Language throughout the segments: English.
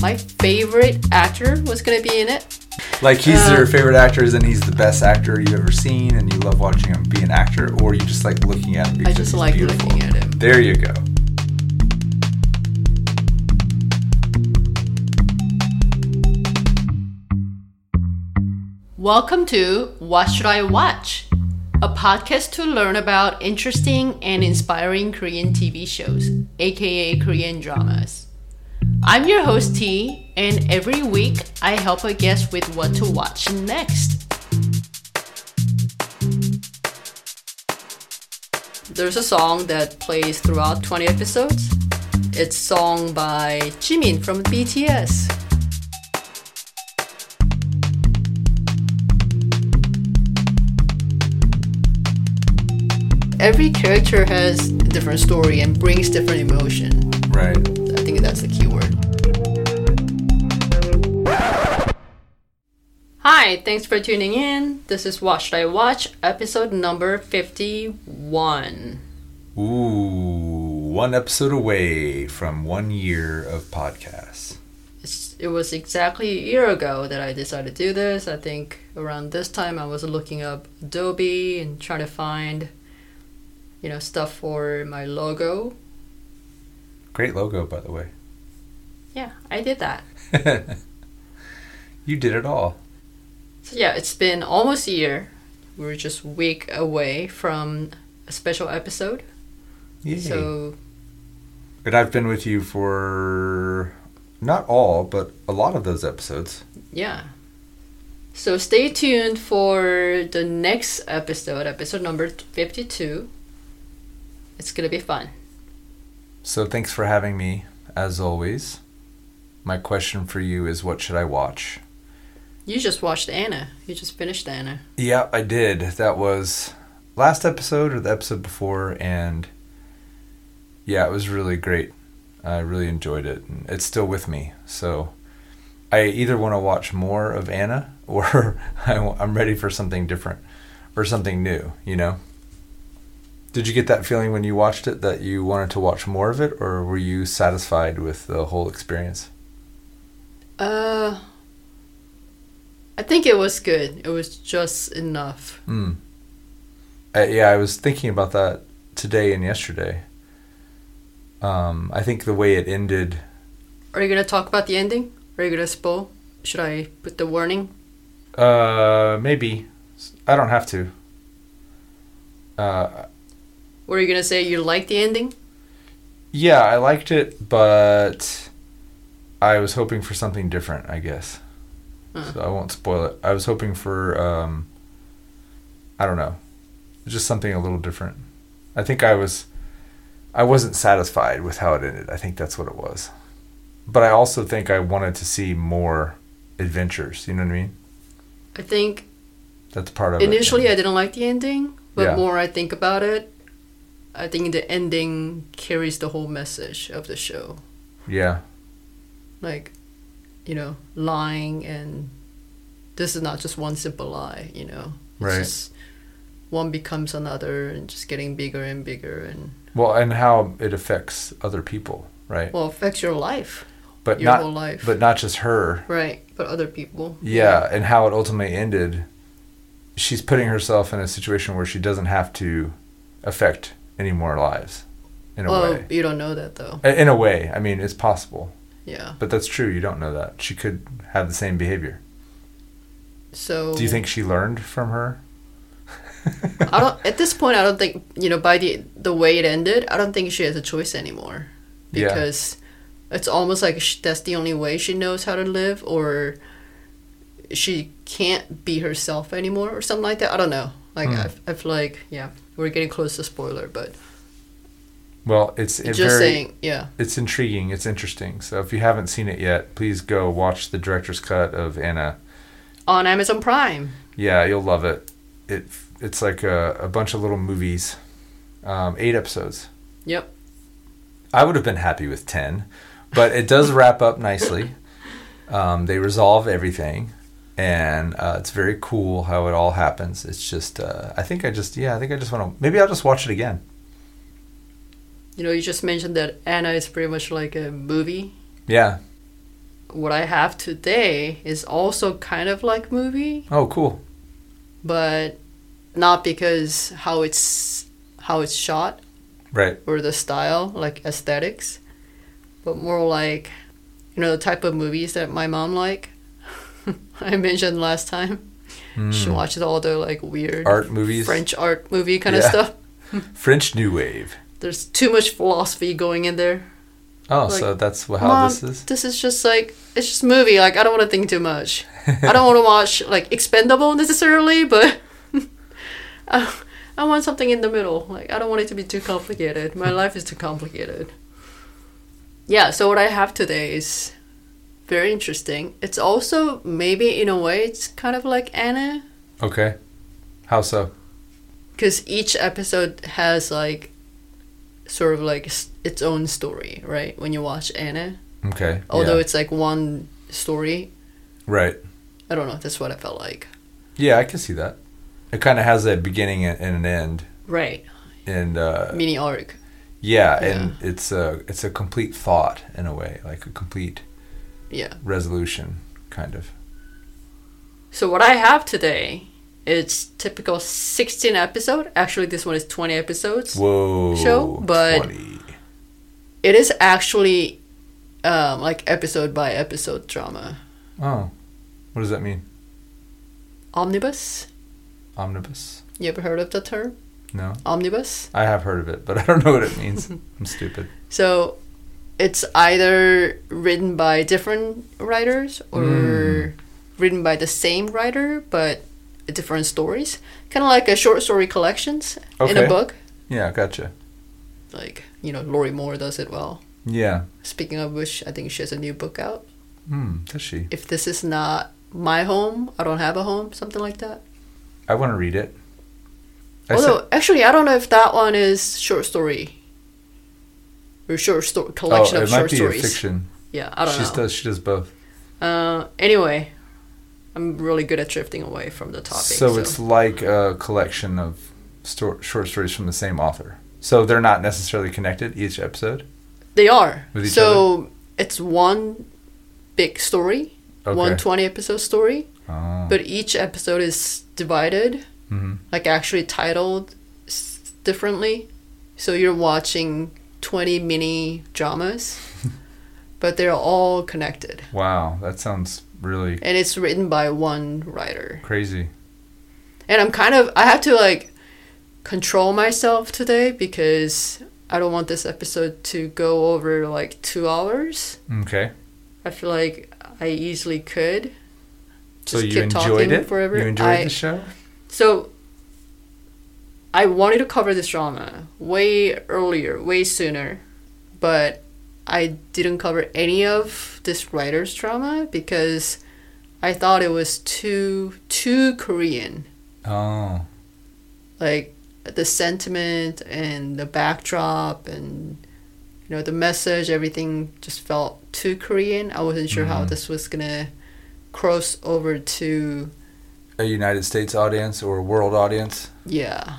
my favorite actor was gonna be in it. Like he's Um, your favorite actor, and he's the best actor you've ever seen, and you love watching him be an actor, or you just like looking at him because I just he's like beautiful. looking at him. There you go. Welcome to What Should I Watch? A podcast to learn about interesting and inspiring Korean TV shows, aka Korean dramas. I'm your host T, and every week I help a guest with what to watch next. There's a song that plays throughout 20 episodes. It's song by Jimin from BTS. Every character has a different story and brings different emotion. Right. I think that's the key word. Hi, thanks for tuning in. This is What Should I Watch, episode number 51. Ooh, one episode away from one year of podcasts. It's, it was exactly a year ago that I decided to do this. I think around this time I was looking up Adobe and trying to find, you know, stuff for my logo. Great logo, by the way. Yeah, I did that. you did it all. So yeah, it's been almost a year. We're just a week away from a special episode. Yay. So and I've been with you for not all, but a lot of those episodes. yeah. So stay tuned for the next episode, episode number 52. It's gonna be fun. So thanks for having me, as always. My question for you is what should I watch? You just watched Anna. You just finished Anna. Yeah, I did. That was last episode or the episode before, and yeah, it was really great. I really enjoyed it, and it's still with me. So I either want to watch more of Anna, or I'm ready for something different or something new. You know. Did you get that feeling when you watched it that you wanted to watch more of it, or were you satisfied with the whole experience? Uh I think it was good. It was just enough. Mm. Uh, yeah, I was thinking about that today and yesterday. Um, I think the way it ended. Are you gonna talk about the ending? Are you gonna spoil? Should I put the warning? Uh, maybe I don't have to. Uh, Are you gonna say you like the ending? yeah, I liked it, but I was hoping for something different. I guess. Uh. So I won't spoil it. I was hoping for. Um, I don't know, just something a little different. I think I was. I wasn't satisfied with how it ended. I think that's what it was. But I also think I wanted to see more adventures. You know what I mean? I think That's part of initially it. I didn't like the ending, but Yeah. more I think about it, I think the ending carries the whole message of the show. Yeah. Like, you know, lying and this is not just one simple lie, you know. It's Right. just one becomes another and just getting bigger and bigger and Well, and how it affects other people, right? well affects your life. but your not whole life. but not just her. Right. But other people. Yeah, and how it ultimately ended. She's putting herself in a situation where she doesn't have to affect any more lives, in a Well, way. you don't know that though. In a way, I mean, it's possible, Yeah. but that's true. You don't know that she could have the same behavior. So Do you think she learned from her? I don't. At this point, I don't think you know. By the the way it ended, I don't think she has a choice anymore, Yeah. because it's almost like sh that's the only way she knows how to live, or she can't be herself anymore, or something like that. I don't know. Like Hmm. I, I feel like yeah, we're getting close to spoiler, but Well, it's it just very, saying, yeah, it's intriguing. It's interesting. So if you haven't seen it yet, please go watch the director's cut of Anna. on Amazon Prime. Yeah, you'll love it. It it's like a, a bunch of little movies, um, eight episodes. Yep. I would have been happy with ten, but it does wrap up nicely. Um, they resolve everything, and uh, it's very cool how it all happens. It's just uh, I think I just yeah I think I just want to maybe I'll just watch it again. You know, you just mentioned that Anna is pretty much like a movie. Yeah, what I have today is also kind of like movie, Oh, cool. but not because how it's how it's shot Right. or the style, like aesthetics, but more like you know the type of movies that my mom like. I mentioned last time. She Mm. watches all the like weird Art movies. French art movie kind of stuff. French New Wave. There's too much philosophy going in there. Oh, Like, so that's how Mom, this is. this is just like it's just movie. Like I don't want to think too much. I don't want to watch like Expendable necessarily, but I, I want something in the middle. Like I don't want it to be too complicated. My life is too complicated. Yeah. So what I have today is very interesting. It's also maybe in a way it's kind of like Anna Okay. How so? because each episode has like sort of like its own story, right? When you watch Anna, Okay. although yeah. it's like one story. right. I don't know. If that's what I felt like. Yeah, I can see that. It kind of has a beginning and an end, Right. and uh, Mini arc. yeah, and it's a it's a complete thought in a way, like a complete Yeah. resolution, kind of. So what I have today, it's typical 16 episode. Actually, this one is 20 episodes. Whoa. Show, but- 20. It is actually um, like episode by episode drama. Oh, what does that mean? Omnibus. Omnibus? You ever heard of the term? No, Omnibus. I have heard of it, but I don't know what it means. I'm stupid. So it's either written by different writers or Mm. written by the same writer but different stories. Kind of like a short story collections in a book. Yeah, gotcha. Like, you know, Lorrie Moore does it well. Yeah. Speaking of which, I think she has a new book out. Hmm. Does she? If this is not my home, I don't have a home, something like that. I want to read it. I Although, said- actually, I don't know if that one is short story or short story collection oh, of it might short be stories. fiction. Yeah, I don't she know. does. She does both. Uh, anyway, I'm really good at drifting away from the topic. So, it's like a collection of sto- short stories from the same author. So they're not necessarily connected each episode. they are. so it's one big story, Okay. one 20 episode story, Oh. but each episode is divided, hmm like actually titled s- differently. So you're watching 20 mini dramas, but they're all connected. Wow, that sounds really And it's written by one writer. crazy. And I'm kind of I have to like control myself today because I don't want this episode to go over like 2 hours. Okay. I feel like I easily could. So Just you keep enjoyed talking it? forever. You enjoyed I- the show? So I wanted to cover this drama way earlier, way sooner, but I didn't cover any of this writer's drama because I thought it was too too Korean. Oh. Like the sentiment and the backdrop and you know the message, everything just felt too Korean. I wasn't sure how Mhm. this was gonna cross over to A United States audience or a world audience? Yeah.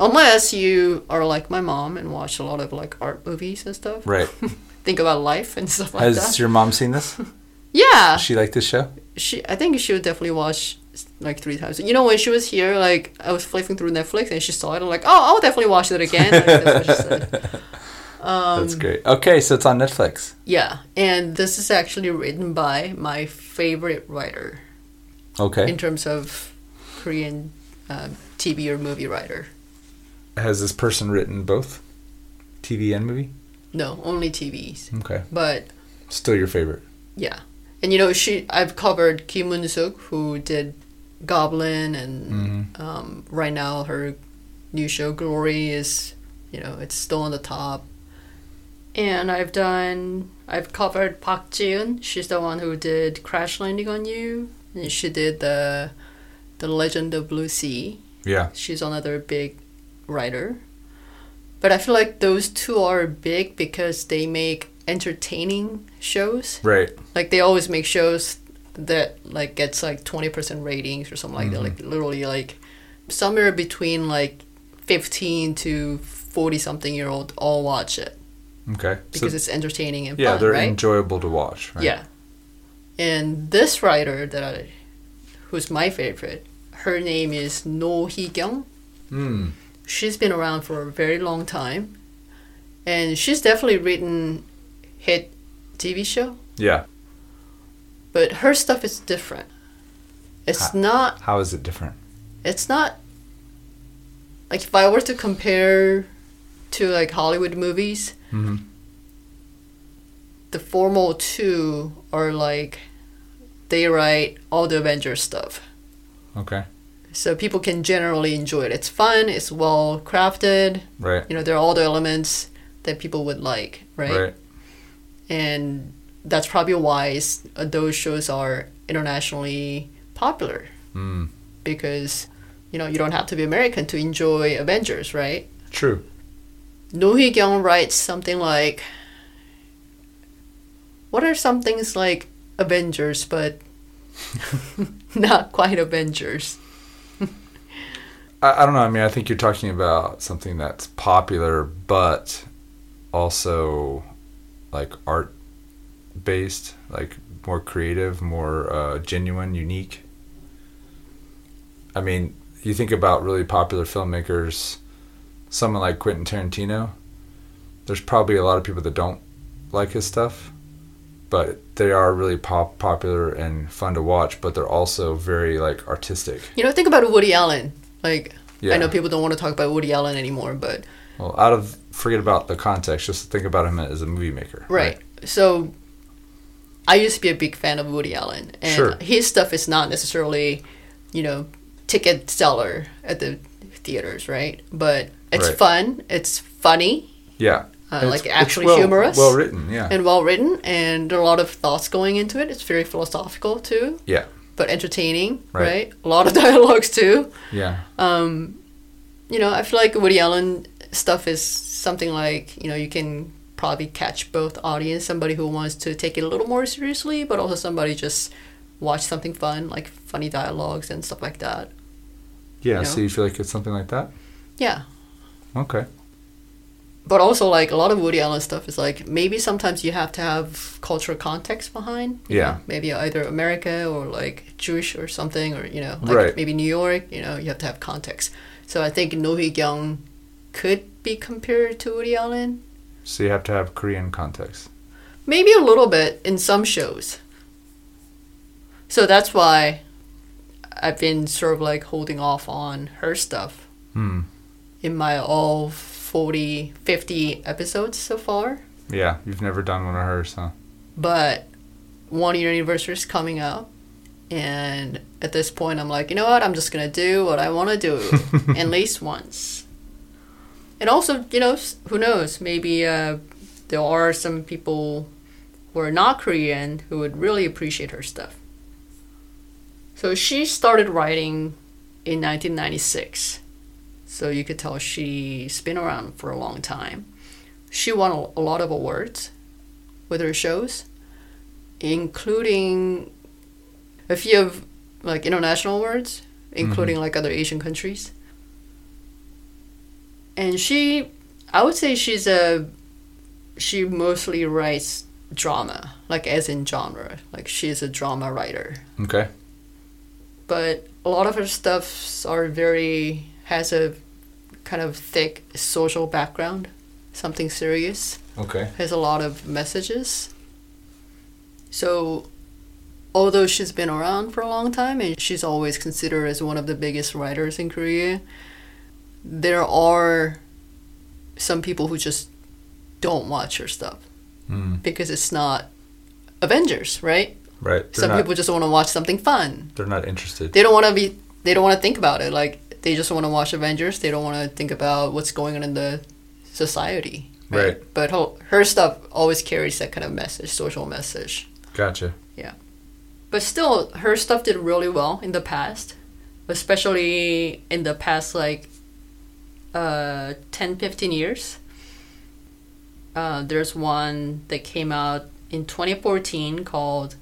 Unless you are like my mom and watch a lot of like art movies and stuff. Right. Think about life and stuff like Has that. Has your mom seen this? yeah. Does she liked this show? She I think she would definitely watch like three times. You know when she was here, like I was flipping through Netflix and she saw it, I'm like, Oh, I'll definitely watch it again. Like, that's what she said. Um, That's great. Okay, so it's on Netflix. Yeah. And this is actually written by my favorite writer Okay. in terms of Korean um, TV or movie writer. Has this person written both TV and movie? No, only TVs. Okay. But Still your favorite. Yeah, and you know she I've covered Kim Eun-sook who did Goblin and Mhm. um, right now her new show Glory is you know it's still on the top. And I've done I've covered Park Ji-eun. She's the one who did Crash Landing on You. And she did the the Legend of Blue Sea. Yeah. She's another big writer. But I feel like those two are big because they make entertaining shows. Right. Like they always make shows that like gets like 20% ratings or something like that. Like literally like somewhere between like 15 to 40 something year old all watch it Okay. because so, it's entertaining and yeah, fun, they're right? enjoyable to watch. Right? Yeah. And this writer that I, who's my favorite, her name is Noh Hee-kyung. Hmm. She's been around for a very long time, and she's definitely written hit TV show. Yeah. But her stuff is different. It's Ha- not. How is it different? It's not. Like if I were to compare to like Hollywood movies, Mm-hmm. the formal two are like they write all the Avengers stuff. Okay. So people can generally enjoy it. It's fun, it's well crafted, Right. you know, there are all the elements that people would like, right? Right. And that's probably why uh, those shows are internationally popular Mm. because, you know, you don't have to be American to enjoy Avengers, right? True. No Kyung writes something like, what are some things like Avengers, but not quite Avengers? I, I don't know. I mean, I think you're talking about something that's popular, but also like art based, like more creative, more uh, genuine, unique. I mean, you think about really popular filmmakers, someone like Quentin Tarantino. There's probably a lot of people that don't like his stuff, but they are really pop popular and fun to watch. But they're also very like artistic. You know, think about Woody Allen. Like, Yeah. I know people don't want to talk about Woody Allen anymore, but Well, out of forget about the context, just think about him as a movie maker. right. So, I used to be a big fan of Woody Allen, and Sure. his stuff is not necessarily, you know, ticket seller at the theaters, right? But it's Right. fun. It's funny. Yeah. Uh, like it's- it's actually well, humorous. Well written, yeah. and well written, and there are a lot of thoughts going into it. It's very philosophical too, yeah. But entertaining, Right. right? A lot of dialogues too. Yeah. Um, you know, I feel like Woody Allen stuff is something like you know you can probably catch both audience, somebody who wants to take it a little more seriously, but also somebody just watch something fun, like funny dialogues and stuff like that. Yeah. You So you feel like it's something like that? Yeah, Okay. But also like a lot of Woody Allen stuff is like maybe sometimes you have to have cultural context behind. Yeah. know, maybe either America or like Jewish or something, or you know, like Right. maybe New York. You know, you have to have context. So I think Noh Hee-kyung could be compared to Woody Allen. So you have to have Korean context. Maybe a little bit in some shows. So that's why I've been sort of like holding off on her stuff Hmm. in my all 40, 50 episodes so far. Yeah. You've never done one of hers, huh? But one year anniversary is coming up. And at this point, I'm like, you know what? I'm just going to do what I want to do at least once. And also, you know, who knows? Maybe uh, there are some people who are not Korean who would really appreciate her stuff. So she started writing in 1996. So you could tell she's been around for a long time. She won a- lot of awards with her shows, including a few of like international awards, mm-hmm. including like other Asian countries. And she, I would say she's a, she mostly writes drama, like as in genre, like she's a drama writer. Okay. But a lot of her stuffs are very has a kind of thick social background, something serious Okay. has a lot of messages. So, although she's been around for a long time and she's always considered as one of the biggest writers in Korea, there are some people who just don't watch her stuff Hmm. because it's not Avengers, right? Right. They're some not, people just want to watch something fun. They're not interested. They don't want to be. They don't want to think about it. Like they just want to watch Avengers. They don't want to think about what's going on in the society. Right. But her, her stuff always carries that kind of message, social message. Gotcha. Yeah. But still, her stuff did really well in the past, especially in the past like uh, 10, 15 years. Uh, there's one that came out in 2014 called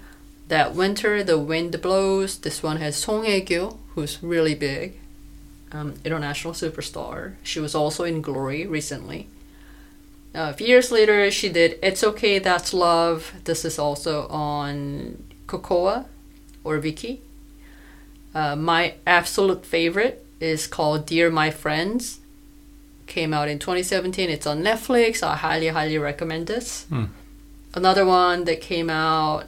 That Winter the Wind Blows. This one has Song Hye-kyo, who's really big, um, international superstar. She was also in Glory recently. Uh, a few years later, she did It's Okay, That's Love. This is also on Kocowa or Viki. Uh, my absolute favorite is called Dear My Friends. Came out in 2017. It's on Netflix. I highly, highly recommend this. Hmm. Another one that came out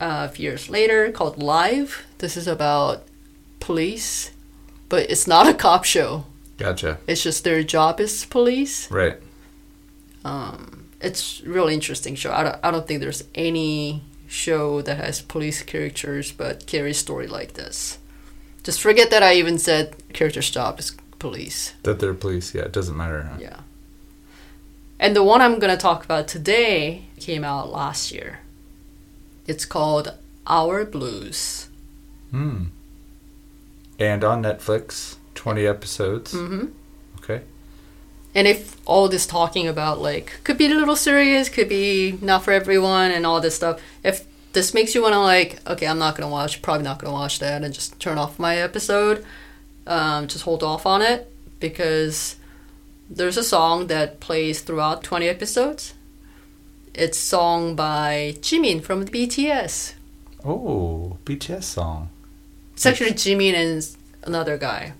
uh, a few years later called Live. This is about police, but it's not a cop show. Gotcha. It's just their job is police. Right. Um, it's really interesting show. I don't, I don't think there's any show that has police characters but carries story like this. Just forget that I even said character's job is police. That they're police. Yeah, it doesn't matter. Huh? Yeah. And the one I'm gonna talk about today came out last year. It's called Our Blues. Hmm. And on Netflix, 20 episodes. Mm-hmm. Okay. And if all this talking about like could be a little serious, could be not for everyone, and all this stuff, if this makes you want to like, okay, I'm not gonna watch, probably not gonna watch that, and just turn off my episode, um, just hold off on it because there's a song that plays throughout 20 episodes. It's sung by Jimin from the BTS. Oh, BTS song. It's actually Jimin and another guy.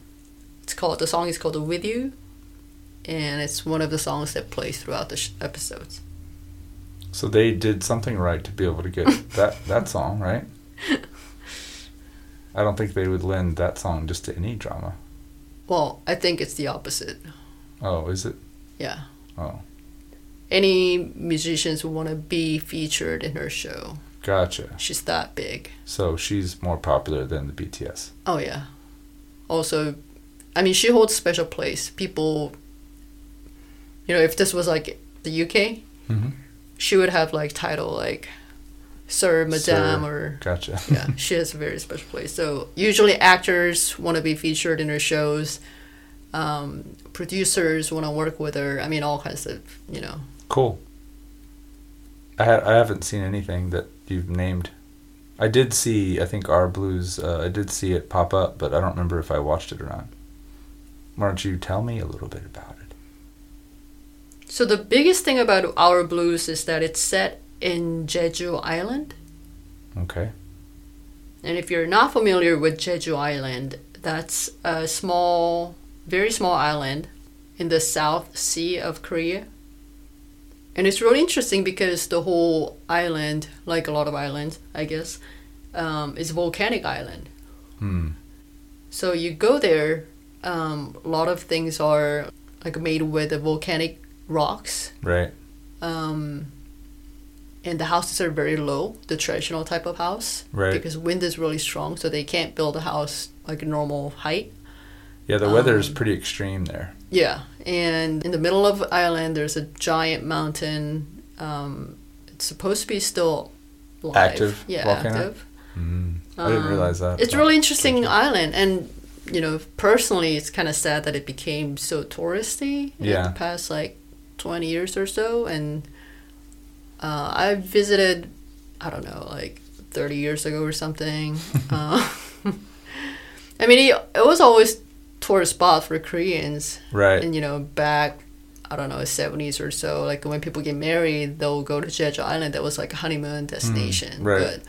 It's called the song is called "With You," and it's one of the songs that plays throughout the sh- episodes. So they did something right to be able to get that that song, right? I don't think they would lend that song just to any drama. Well, I think it's the opposite. Oh, is it? Yeah. Oh, Any musicians who want to be featured in her show, gotcha. she's that big. So she's more popular than the BTS. Oh yeah. Also, I mean, she holds special place. People, you know, if this was like the UK, Mm-hmm. she would have like title like Sir, Madame, Sir. or Gotcha. yeah, she has a very special place. So usually actors want to be featured in her shows. Um, producers want to work with her. I mean, all kinds of you know. Cool. I ha- I haven't seen anything that you've named. I did see. I think our blues. Uh, I did see it pop up, but I don't remember if I watched it or not. Why don't you tell me a little bit about it? So the biggest thing about Our Blues is that it's set in Jeju Island. Okay. And if you're not familiar with Jeju Island, that's a small, very small island in the South Sea of Korea. And it's really interesting because the whole island, like a lot of islands, I guess, um, is a volcanic island. Hmm. So you go there, um, a lot of things are like made with the volcanic rocks, Right. um, and the houses are very low, the traditional type of house, Right. because wind is really strong, so they can't build a house like a normal height. Yeah, the weather is Um, pretty extreme there. Yeah, and in the middle of the island, there's a giant mountain. Um, it's supposed to be still live. Active Yeah, volcano? active. Mm. I didn't Um, realize that. It's really interesting island, and you know, personally, it's kind of sad that it became so touristy in the past like twenty years or so. And uh, I visited, I don't know, like thirty years ago or something. uh, I mean, it, it was always tourist spot for Koreans, Right. and you know, back. I don't know, seventies or so. Like when people get married, they'll go to Jeju Island. That was like a honeymoon destination. Mm, right. But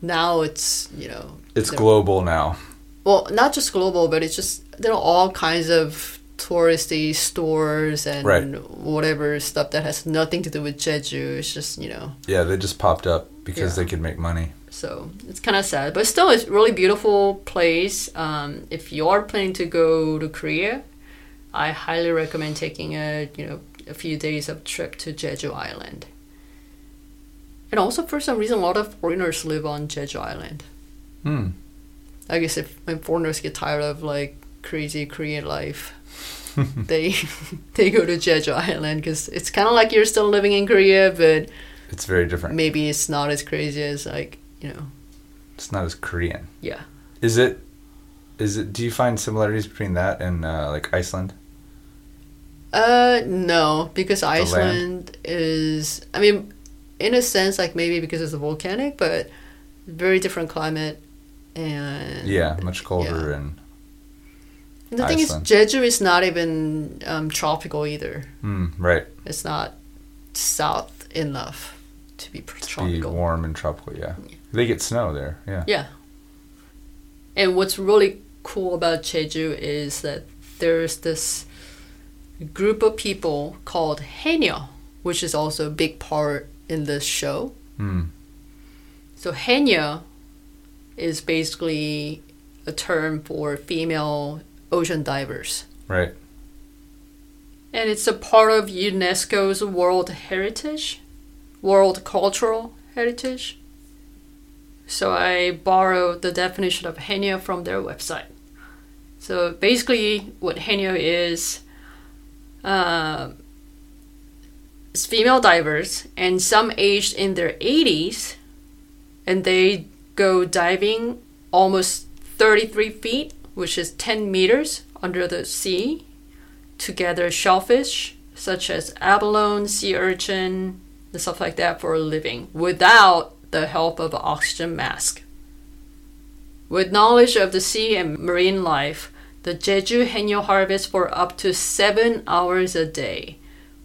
now it's you know It's global now. well, not just global, but it's just there are all kinds of touristy stores and Right. whatever stuff that has nothing to do with Jeju. It's just you know, Yeah, they just popped up because Yeah. they could make money. So it's kind of sad, but still, it's a really beautiful place. Um, if you are planning to go to Korea, I highly recommend taking a you know a few days of trip to Jeju Island. And also, for some reason, a lot of foreigners live on Jeju Island. Hmm. I guess if when foreigners get tired of like crazy Korean life, they they go to Jeju Island because it's kind of like you're still living in Korea, but It's very different. maybe it's not as crazy as like you know. It's not as Korean. Yeah. Is it? Is it? Do you find similarities between that and uh, like Iceland? Uh, no, because land? Iceland is. I mean, in a sense, like maybe because it's a volcanic, but very different climate, and Yeah, much colder yeah. and. And the thing is, Jeju is not even um, tropical either. Hmm. Right. It's not south enough to be to be tropical. warm and tropical. Yeah, they get snow there. Yeah. Yeah. And what's really cool about Jeju is that there's this group of people called Haenyeo, which is also a big part in this show. Hmm. So Haenyeo is basically a term for female ocean divers. Right. And it's a part of UNESCO's World Heritage, World Cultural Heritage. So I borrowed the definition of Haenyeo from their website. So basically, what Haenyeo is, uh, is female divers, and some aged in their 80s, and they go diving almost 33 feet, which is 10 meters under the sea, to gather shellfish such as abalone, sea urchin, and stuff like that for a living without the help of an oxygen mask. With knowledge of the sea and marine life, the Jeju Haenyeo harvest for up to 7 hours a day,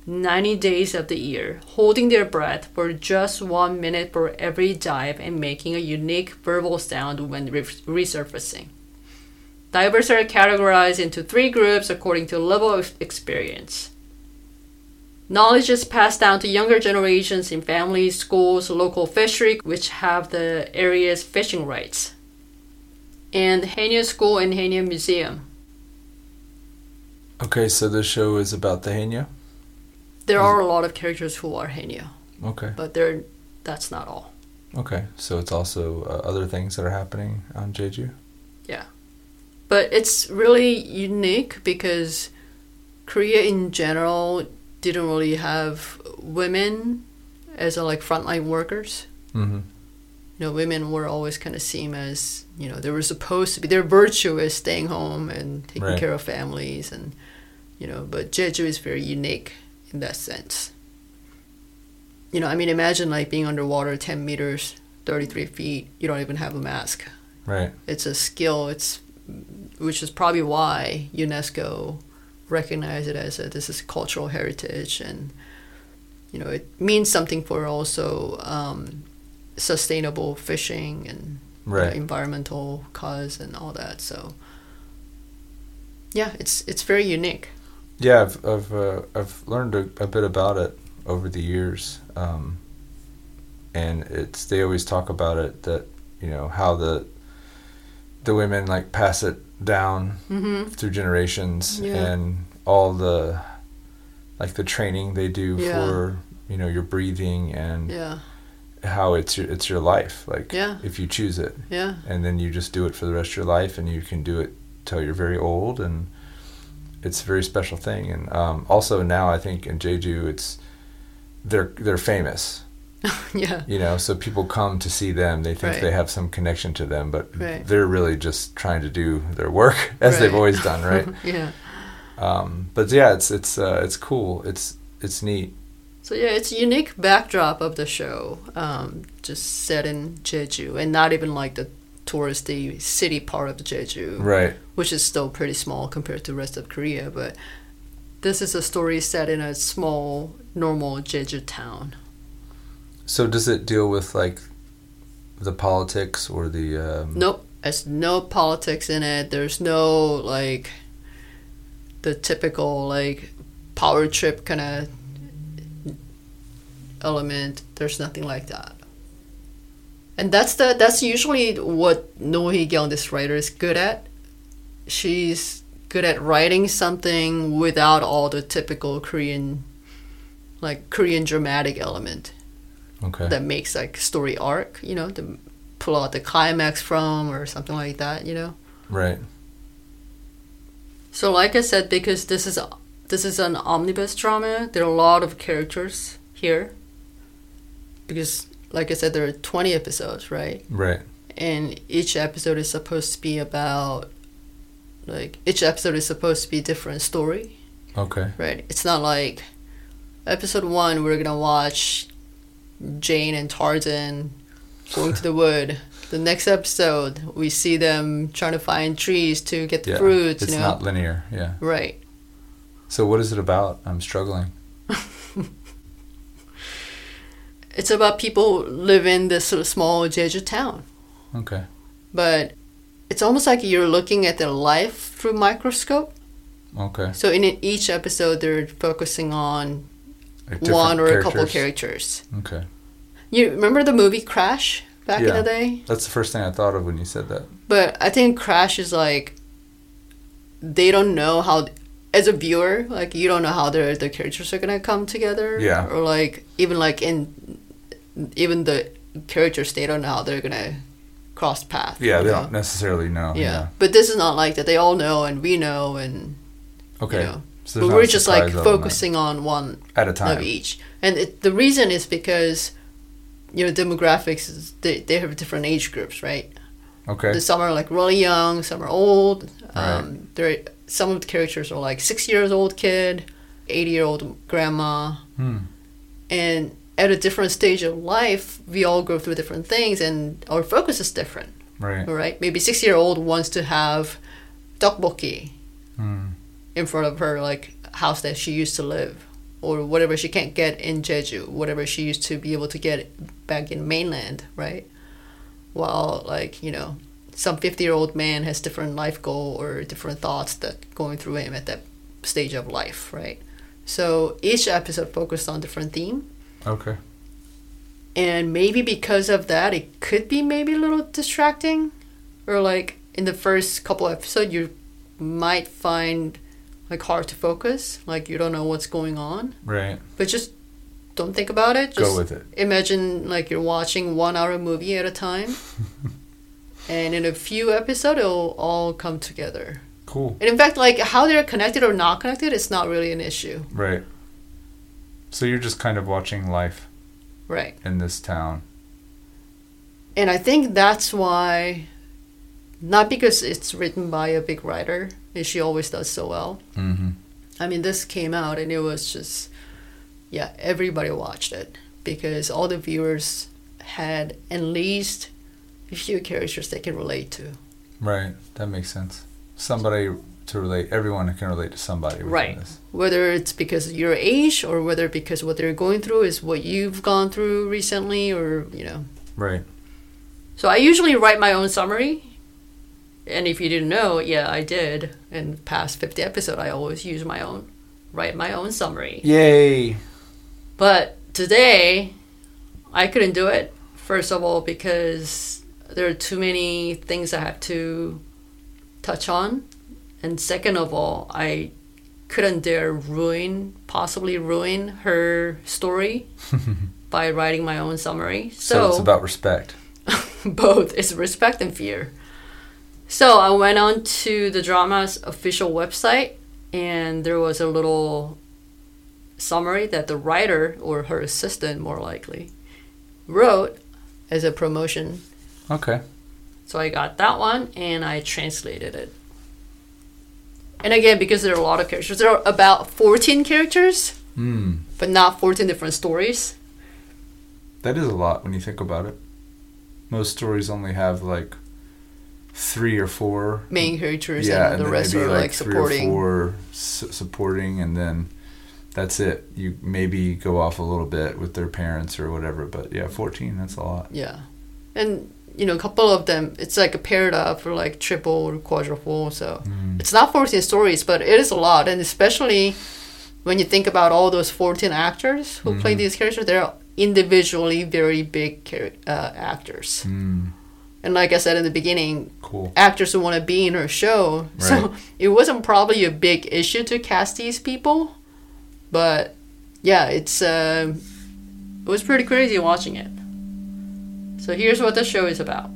90 days of the year, holding their breath for just 1 minute for every dive and making a unique verbal sound when re- resurfacing. Divers are categorized into three groups according to level of experience. Knowledge is passed down to younger generations in families, schools, local fishery, which have the area's fishing rights, and Haenyeo School and Haenyeo Museum. Okay, so the show is about the Haenyeo. There are a lot of characters who are Haenyeo, Okay. but they're, that's not all. Okay, so it's also uh, other things that are happening on Jeju. Yeah, but it's really unique because Korea in general didn't really have women as a, like frontline workers. Mm-hmm. you know, women were always kind of seen as, you know, they were supposed to be, their virtue is staying home and taking Right. care of families and, you know, but Jeju is very unique in that sense. You know, I mean, imagine like being underwater 10 meters, 33 feet, you don't even have a mask. Right. It's a skill, it's, which is probably why UNESCO recognized it as a, this is cultural heritage and, you know, it means something for also um, sustainable fishing and you know, environmental cause and all that. So, yeah, it's it's very unique. Yeah, I've I've uh, I've learned a, a bit about it over the years, um, and it's they always talk about it that you know how the the women like pass it down Mm-hmm. through generations Yeah. and all the like the training they do Yeah. for you know your breathing and Yeah, how it's your it's your life like Yeah. if you choose it yeah, and then you just do it for the rest of your life and you can do it till you're very old and it's a very special thing and um, also now i think in jeju it's they're they're famous yeah, you know so people come to see them they think Right. they have some connection to them but Right. they're really just trying to do their work as they've always done right yeah. Um, but yeah it's it's uh, it's cool it's it's neat So yeah, it's unique backdrop of the show, um, just set in Jeju, and not even like the touristy city part of Jeju, right which is still pretty small compared to the rest of Korea. But this is a story set in a small, normal Jeju town. so does it deal with like the politics or the um, Nope, there's no politics in it. There's no like the typical like power trip kind of element. There's nothing like that. And that's the that's usually what Noh Hee-kyung, this writer, is good at. She's good at writing something without all the typical Korean, like Korean dramatic element okay that makes like story arc, you know, to pull out the climax from or something like that, you know. right So like I said, because this is a, this is an omnibus drama, there are a lot of characters here. Because like I said, there are twenty episodes, right? right And each episode is supposed to be about like each episode is supposed to be a different story, okay right? It's not like episode one we're gonna watch Jane and Tarzan going to the wood. The next episode we see them trying to find trees to get the yeah fruits, it's you know. not linear yeah right. So what is it about? I'm struggling. it's about people live in this sort of small Jeju town. Okay. But it's almost like you're looking at their life through microscope. Okay. So in each episode, they're focusing on one or a couple characters. characters. Okay. You remember the movie Crash back in the day? That's the first thing I thought of when you said that. But I think Crash is like they don't know how as a viewer, like you don't know how their the characters are gonna come together. Yeah. Or like even like in even the characters they don't know how they're gonna cross paths. Yeah, they you don't necessarily know. Yeah. But this is not like that. They all know and we know and Okay. you know. So but we're just like focusing on one at a time of each. And it, the reason is because you know demographics is they, they have different age groups, right? Okay. The- Some are like really young, some are old. Right. Um, there, some of the characters are like six years old kid, eighty year old grandma, Hmm. and at a different stage of life, we all go through different things, and our focus is different. Right. All right, maybe six year old wants to have tteokbokki Hmm. in front of her like house that she used to live, or whatever she can't get in Jeju, whatever she used to be able to get back in mainland, right? While like you know, some fifty year old man has different life goal or different thoughts that going through him at that stage of life, right? So each episode focused on different theme, Okay. and maybe because of that, it could be maybe a little distracting, or like in the first couple episodes, you might find like hard to focus, like you don't know what's going on. Right. But just don't think about it. Just Go with it. imagine like you're watching one hour movie at a time, and in a few episodes, it'll all come together. Cool. And in fact, like how they're connected or not connected, it's not really an issue, Right. So you're just kind of watching life right? in this town. And I think that's why, not because it's written by a big writer, and she always does so well. Mm-hmm. I mean, this came out and it was just, yeah, everybody watched it because all the viewers had at least a few characters they can relate to. Right. That makes sense. Somebody to relate. Everyone can relate to somebody. Right. This. Whether it's because of your age or whether because what they're going through is what you've gone through recently or, you know. Right. So I usually write my own summary. And if you didn't know, yeah, I did. In the past 50 episode, I always use my own, write my own summary. Yay. But today, I couldn't do it. First of all, because there are too many things I have to touch on. And second of all, I couldn't dare ruin, possibly ruin her story by writing my own summary. So, it's about respect. both it's respect and fear so i went on to the drama's official website and there was a little summary that the writer or her assistant more likely wrote as a promotion Okay. so i got that one and i translated it and again because there are a lot of characters there are about 14 characters Hmm. but not 14 different stories That is a lot when you think about it. Most stories only have like three or four. main characters yeah, and the then rest are like three supporting or four su- supporting, and then that's it. You maybe go off a little bit with their parents or whatever, but yeah, fourteen. That's a lot. Yeah, and you know, a couple of them, it's like a paired up for like triple or quadruple. So Mm. it's not 14 stories, but it is a lot, and especially when you think about all those 14 actors who play Mhm. these characters, they're individually very big char- uh, actors. Mm, And like I said in the beginning, cool. actors who want to be in her show. Right. So it wasn't probably a big issue to cast these people, but yeah, it's uh, it was pretty crazy watching it. So here's what the show is about.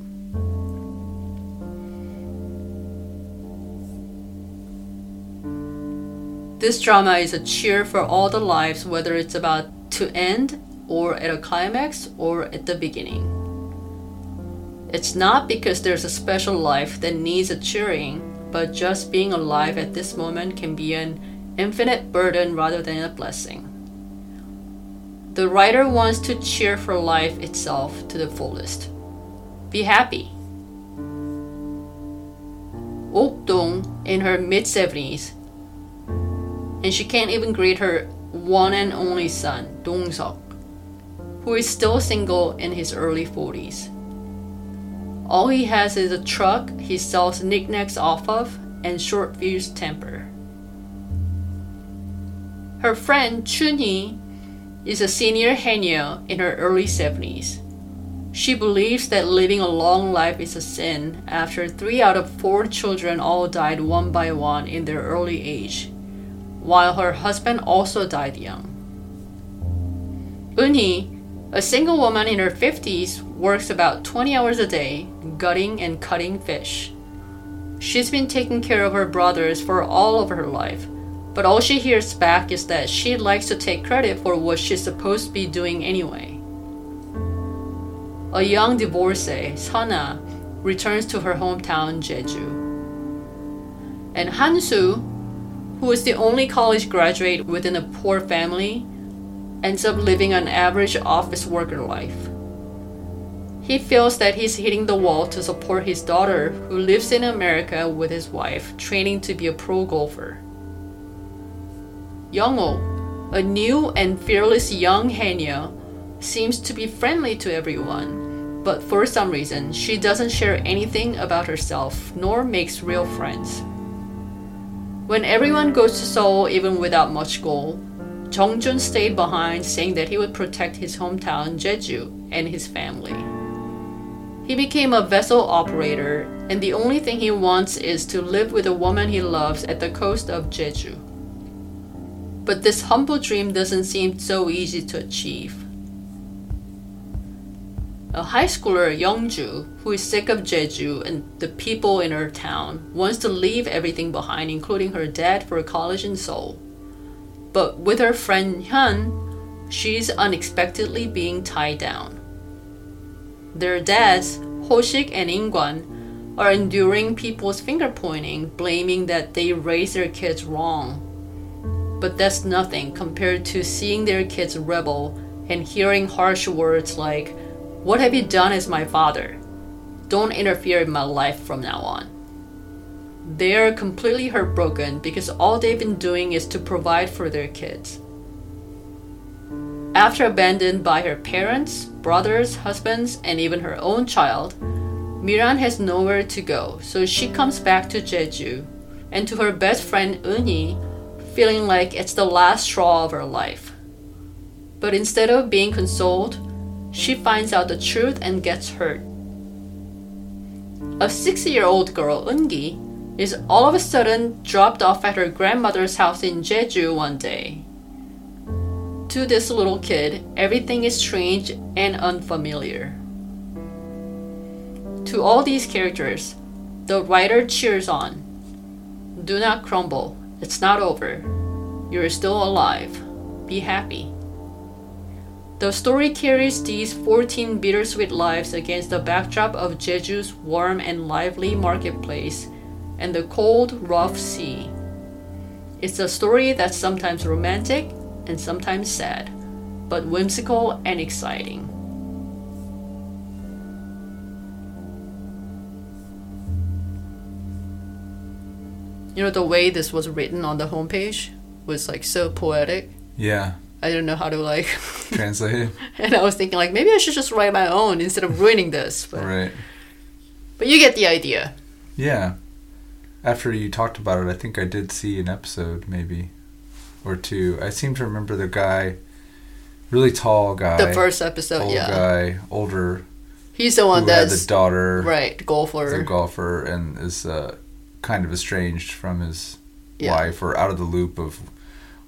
This drama is a cheer for all the lives, whether it's about to end or at a climax or at the beginning. It's not because there's a special life that needs a cheering, but just being alive at this moment can be an infinite burden rather than a blessing. The writer wants to cheer for life itself to the fullest. Be happy. Ok Dong in her mid 70s, and she can't even greet her one and only son, Dong Seok. who is still single in his early 40s. All he has is a truck he sells knickknacks off of and short fused temper. Her friend Chunhee is a senior haenyeo in her early 70s. She believes that living a long life is a sin after three out of four children all died one by one in their early age, while her husband also died young. Eunhee, a single woman in her 50s, works about 20 hours a day gutting and cutting fish. She's been taking care of her brothers for all of her life, but all she hears back is that she likes to take credit for what she's supposed to be doing anyway. A young divorcee, Sana, returns to her hometown, Jeju. And Hansu, who is the only college graduate within a poor family, ends up living an average office worker life. He feels that he's hitting the wall to support his daughter, who lives in America with his wife, training to be a pro golfer. Youngo, a new and fearless young haenyeo, seems to be friendly to everyone, but for some reason, she doesn't share anything about herself nor makes real friends. When everyone goes to Seoul even without much goal, Jongjun stayed behind saying that he would protect his hometown Jeju and his family. He became a vessel operator, and the only thing he wants is to live with a woman he loves at the coast of Jeju. But this humble dream doesn't seem so easy to achieve. A high schooler, Youngju, who is sick of Jeju and the people in her town, wants to leave everything behind, including her dad, for college in Seoul. But with her friend Hyun, she's unexpectedly being tied down. Their dads, Hoshik and Ingwan, are enduring people's finger pointing, blaming that they raised their kids wrong. But that's nothing compared to seeing their kids rebel and hearing harsh words like, what have you done as my father? Don't interfere in my life from now on. They are completely heartbroken because all they've been doing is to provide for their kids. After abandoned by her parents, brothers, husbands, and even her own child, Miran has nowhere to go, so she comes back to Jeju and to her best friend Eunhee, feeling like it's the last straw of her life. But instead of being consoled, she finds out the truth and gets hurt. A six year old girl, Eungi, is all of a sudden dropped off at her grandmother's house in Jeju one day. To this little kid, everything is strange and unfamiliar. To all these characters, the writer cheers on. Do not crumble, it's not over. You're still alive. Be happy. The story carries these 14 bittersweet lives against the backdrop of Jeju's warm and lively marketplace and the cold, rough sea. It's a story that's sometimes romantic and sometimes sad, but whimsical and exciting. You know, the way this was written on the homepage was like so poetic. Yeah. I didn't know how to like Translate it. and I was thinking like maybe I should just write my own instead of ruining this. But Right. but you get the idea. Yeah. After you talked about it, I think I did see an episode maybe or two. I seem to remember the guy, really tall guy, The first episode, old yeah. guy, older, He's the one that's the daughter, right, the golfer. golfer, and is uh, kind of estranged from his Yeah. wife or out of the loop of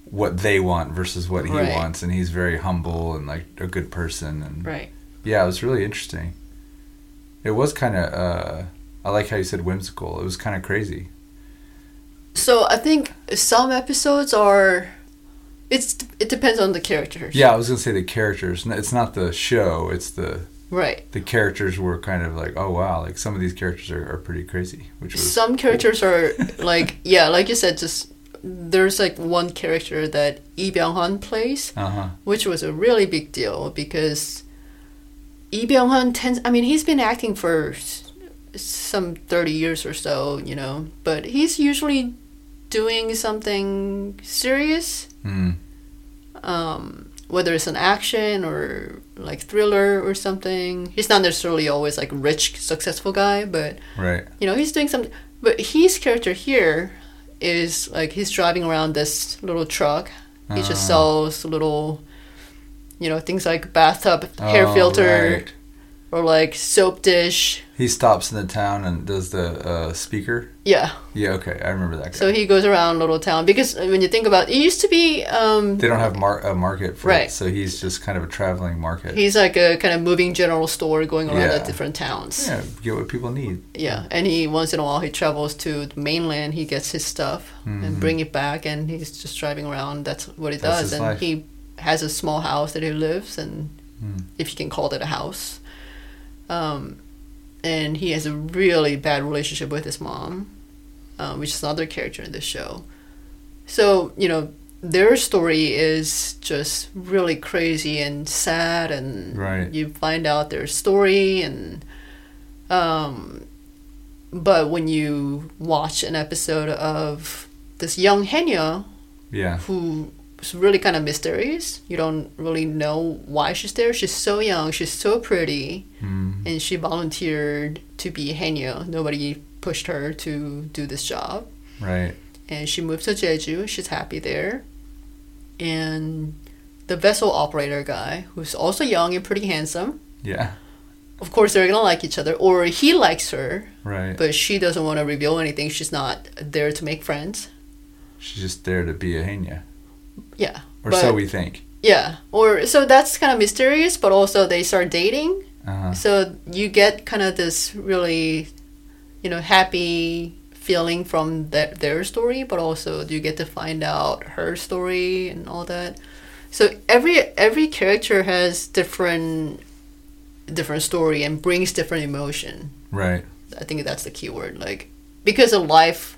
what they want versus what he Right. wants, and he's very humble and like a good person, and Right. yeah, it was really interesting. It was kind of. Uh, I like how you said whimsical. It was kind of crazy. So I think some episodes are it's it depends on the characters. Yeah, I was gonna say the characters. It's not the show. It's the Right. the characters were kind of like, oh wow, like some of these characters are, are pretty crazy, which was Some characters are like yeah, like you said, just there's like one character that Lee Byung Hun plays, uh huh. which was a really big deal because Lee Byung Hun tends. I mean, he's been acting for some thirty years or so, you know, but he's usually doing something serious. Mm. Um, whether it's an action or like thriller or something. He's not necessarily always like rich, successful guy, but Right. you know he's doing something. But his character here is like he's driving around this little truck. He just Ah. sells little, you know, things like bathtub hair Oh, filter right. Or like soap dish. He stops in the town and does the uh, speaker. Yeah. Yeah, okay, I remember that. Guy. So he goes around little town because when you think about it, used to be um, they don't have mar- a market for Right. it, so he's just kind of a traveling market. he's like a kind of moving general store going around Yeah. at different towns. yeah, get what people need. Yeah, and he once in a while he travels to the mainland. He gets his stuff and bring it back, and he's just driving around. That's what he Mm-hmm. That's does, and life. he has a small house that he lives and Mm. if you can call it a house. Um, and he has a really bad relationship with his mom, um, which is another character in this show. So you know their story is just really crazy and sad, and Right. you find out their story and um, but when you watch an episode of this young haenyeo Yeah, who is really kind of mysterious, you don't really know why she's there. She's so young, she's so pretty, mm. and she volunteered to be haenyeo. Nobody pushed her to do this job. right. And she moved to Jeju. She's happy there. And the vessel operator guy, who's also young and pretty handsome, Yeah, of course they're gonna like each other or he likes her right. but she doesn't want to reveal anything she's not there to make friends She's just there to be a haenyeo, yeah or but, so we think. yeah or so that's kind of mysterious but also they start dating Uh-huh. so you get kind of this really you know happy feeling from their, their story but also you get to find out her story and all that so every every character has different different story and brings different emotion Right. I think that's the key word. Like because of life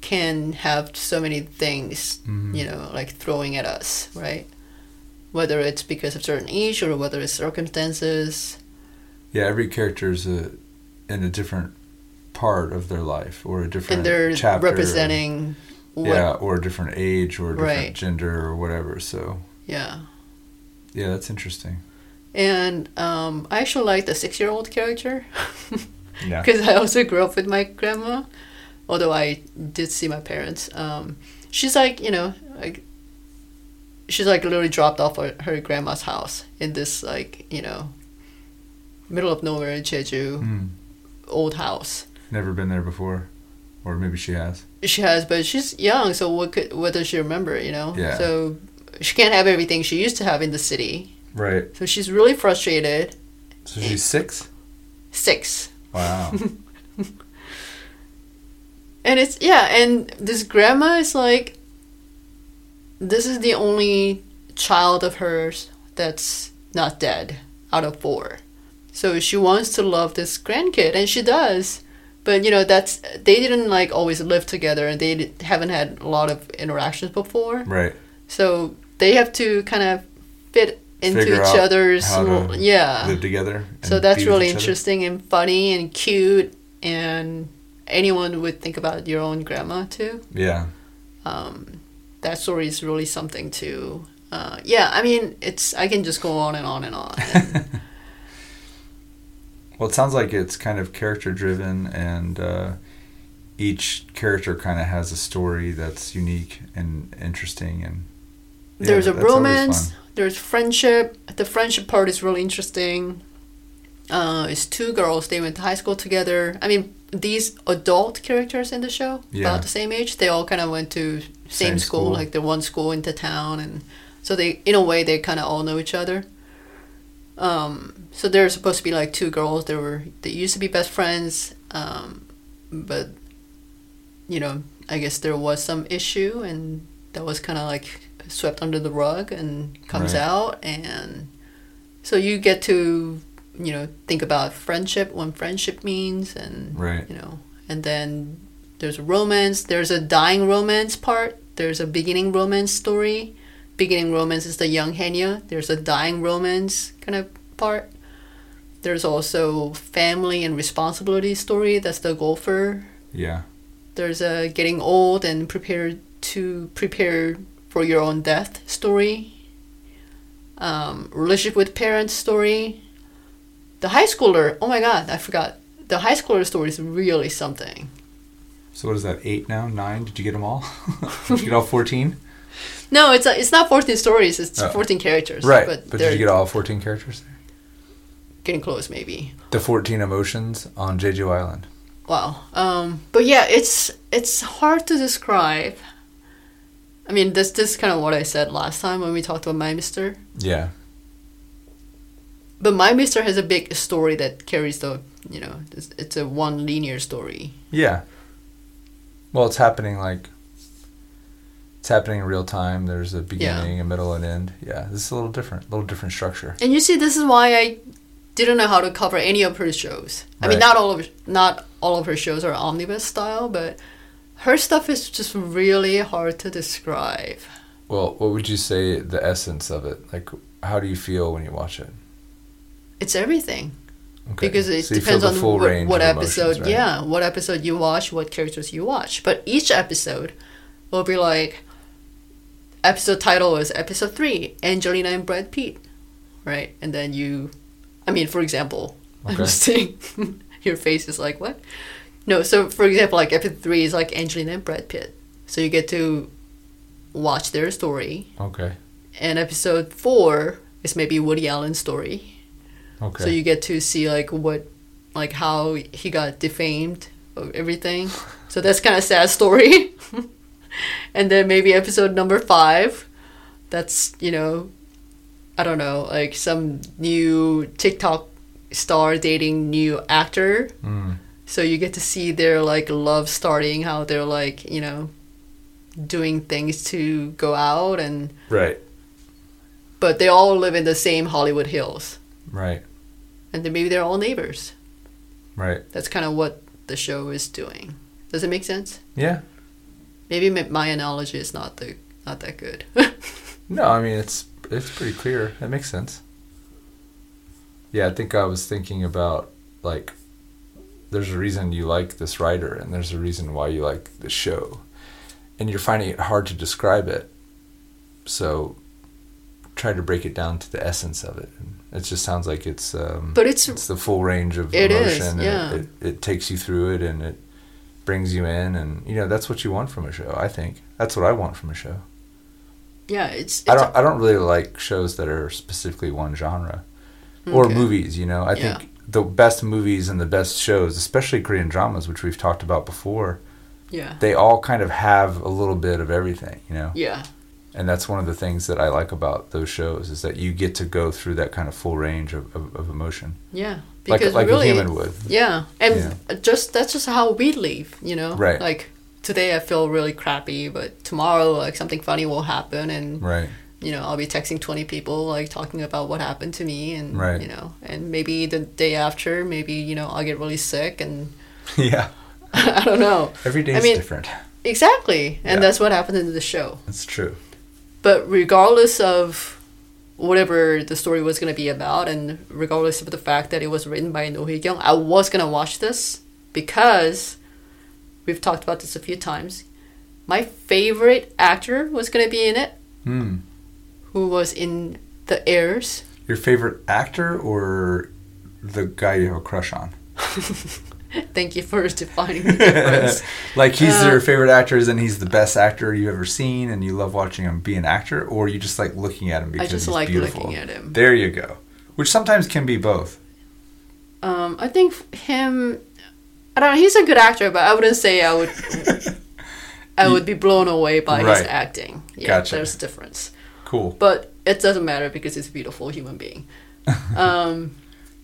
can have so many things, Mhm. you know, like throwing at us, right? Whether it's because of certain age or whether it's circumstances. Yeah, every character is a, in a different part of their life or a different and they're chapter. representing what yeah, or a different age or a different Right. gender or whatever. So yeah. yeah, that's interesting. And um, I actually like the six year old character Yeah. because I also grew up with my grandma, although I did see my parents. Um, she's like, you know, like she's like literally dropped off her, her grandma's house in this like, you know, middle of nowhere in Jeju Mm. old house. Never been there before, or maybe she has. She has, but she's young, so what could what does she remember? You know, Yeah. so she can't have everything she used to have in the city. Right. So she's really frustrated. So she's six. Six. Wow. And it's yeah, and this grandma is like this is the only child of hers that's not dead out of four. So she wants to love this grandkid and she does. But you know, that's they didn't like always live together and they haven't had a lot of interactions before. right. So they have to kind of fit into Figure each other's yeah. Live together. So that's really interesting and funny and cute, and anyone would think about your own grandma too. Yeah. Um, that story is really something to. Uh, yeah, I mean, it's I can just go on and on and on. And, Well, it sounds like it's kind of character driven, and uh, each character kind of has a story that's unique and interesting. And yeah, there's a romance. There's friendship. The friendship part is really interesting. Uh, it's two girls. They went to high school together. I mean, these adult characters in the show, Yeah. about the same age, they all kind of went to same, Same school, school. like the one school into town, and so they, in a way, they kind of all know each other. Um, so they're supposed to be like two girls. They were they used to be best friends, um, but you know, I guess there was some issue, and that was kind of like swept under the rug and comes Right. out, and so you get to you know think about friendship, what friendship means, and Right. you know, and then there's a romance. There's a dying romance part. There's a beginning romance story. Beginning romance is the young haenyeo. There's a dying romance kind of part. There's also family and responsibility story. That's the golfer. Yeah. There's a getting old and prepared to prepare for your own death story. um, relationship with parents story. The high schooler, oh my god, I forgot. The high schooler story is really something. So what is that? Eight now? Nine? Did you get them all? did you get all fourteen? No, it's a, it's not 14 stories, it's Oh. 14 characters. Right. But, But, did you get all fourteen characters? getting close, maybe. The fourteen emotions on Jeju Island. Wow. Um, but yeah, it's it's hard to describe. I mean, this this is kind of what I said last time when we talked about My Mister. Yeah. But My Mister has a big story that carries the you know it's, it's a one linear story. Yeah. Well, it's happening like it's happening in real time. There's a beginning, a middle, and end. Yeah, this is a little different, a little different structure. And you see, this is why I didn't know how to cover any of her shows. I mean, not all of not all of her shows are omnibus style, but her stuff is just really hard to describe. Well, what would you say the essence of it? Like, how do you feel when you watch it? It's everything. Okay. because it So depends on what, what of emotions, episode right? yeah what episode you watch what characters you watch but each episode will be like episode title is episode 3 angelina and brad pitt right and then you i mean for example i'm just saying your face is like what no so for example like episode 3 is like angelina and brad pitt so you get to watch their story Okay. and episode 4 is maybe woody allen's story Okay. so you get to see like what, like how he got defamed of everything. So that's kind of sad story. and then maybe episode number five, that's you know, I don't know, like some new TikTok star dating new actor. Mm. So you get to see their like love starting, how they're like you know, doing things to go out and Right. but they all live in the same Hollywood Hills. Right. And then maybe they're all neighbors. Right. That's kind of what the show is doing. Does it make sense? Yeah. Maybe my- my analogy is not the not that good. No, I mean it's it's pretty clear. That makes sense. Yeah, I think I was thinking about like there's a reason you like this writer and there's a reason why you like the show. And you're finding it hard to describe it. So try to break it down to the essence of it. It just sounds like it's um but it's it's the full range of It is, emotion and yeah. it, it, it takes you through it and it brings you in and you know that's what you want from a show i think that's what i want from a show yeah, it's, it's i don't i don't really like shows that are specifically one genre or movies you know i Yeah. think the best movies and the best shows especially korean dramas which we've talked about before yeah. they all kind of have a little bit of everything you know Yeah. And that's one of the things that i like about those shows is that you get to go through that kind of full range of, of, of emotion Yeah. like Because like really a human would Yeah. And Yeah. just that's just how we live, you know? Right. Like today I feel really crappy, but tomorrow like something funny will happen and right you know, I'll be texting 20 people like talking about what happened to me and Right. you know, and maybe the day after maybe, you know, I'll get really sick and yeah I don't know. every day I is mean- different Exactly. And Yeah. that's what happened in the show. that's true But regardless of whatever the story was going to be about, and regardless of the fact that it was written by Noh Hee-kyung, I was going to watch this because we've talked about this a few times. My favorite actor was going to be in it, hmm who was in The Heirs. Your favorite actor or the guy you have a crush on? Thank you for defining the difference. like he's Uh, your favorite actor, and he's the best actor you've ever seen, and you love watching him be an actor, or you just like looking at him because just he's like beautiful. looking at him. There you go. Which sometimes can be both. um, I think him. I don't know. He's a good actor, but I wouldn't say I would. I would be blown away by his acting. Yeah, Gotcha. there's a difference. Cool. But it doesn't matter because he's a beautiful human being. Um,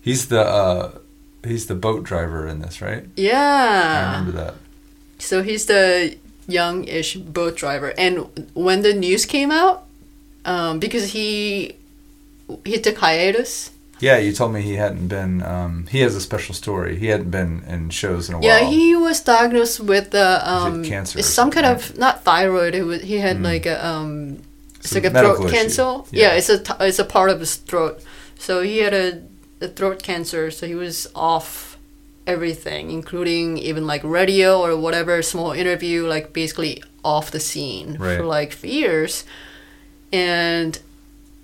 He's the uh, he's the boat driver in this, right? Yeah. I remember that. So he's the young-ish boat driver, and when the news came out, um, because he he took hiatus. Yeah, you told me he hadn't been. Um, he has a special story. He hadn't been in shows in a Yeah, while. Yeah, he was diagnosed with the um, cancer some kind of not thyroid. It was, he had Mm. like a um, it's like a throat issue. cancer. Yeah. Yeah. it's a it's a part of his throat. So he had a throat cancer. So he was off everything, including even like radio or whatever small interview, like basically off the scene Right. for like years. And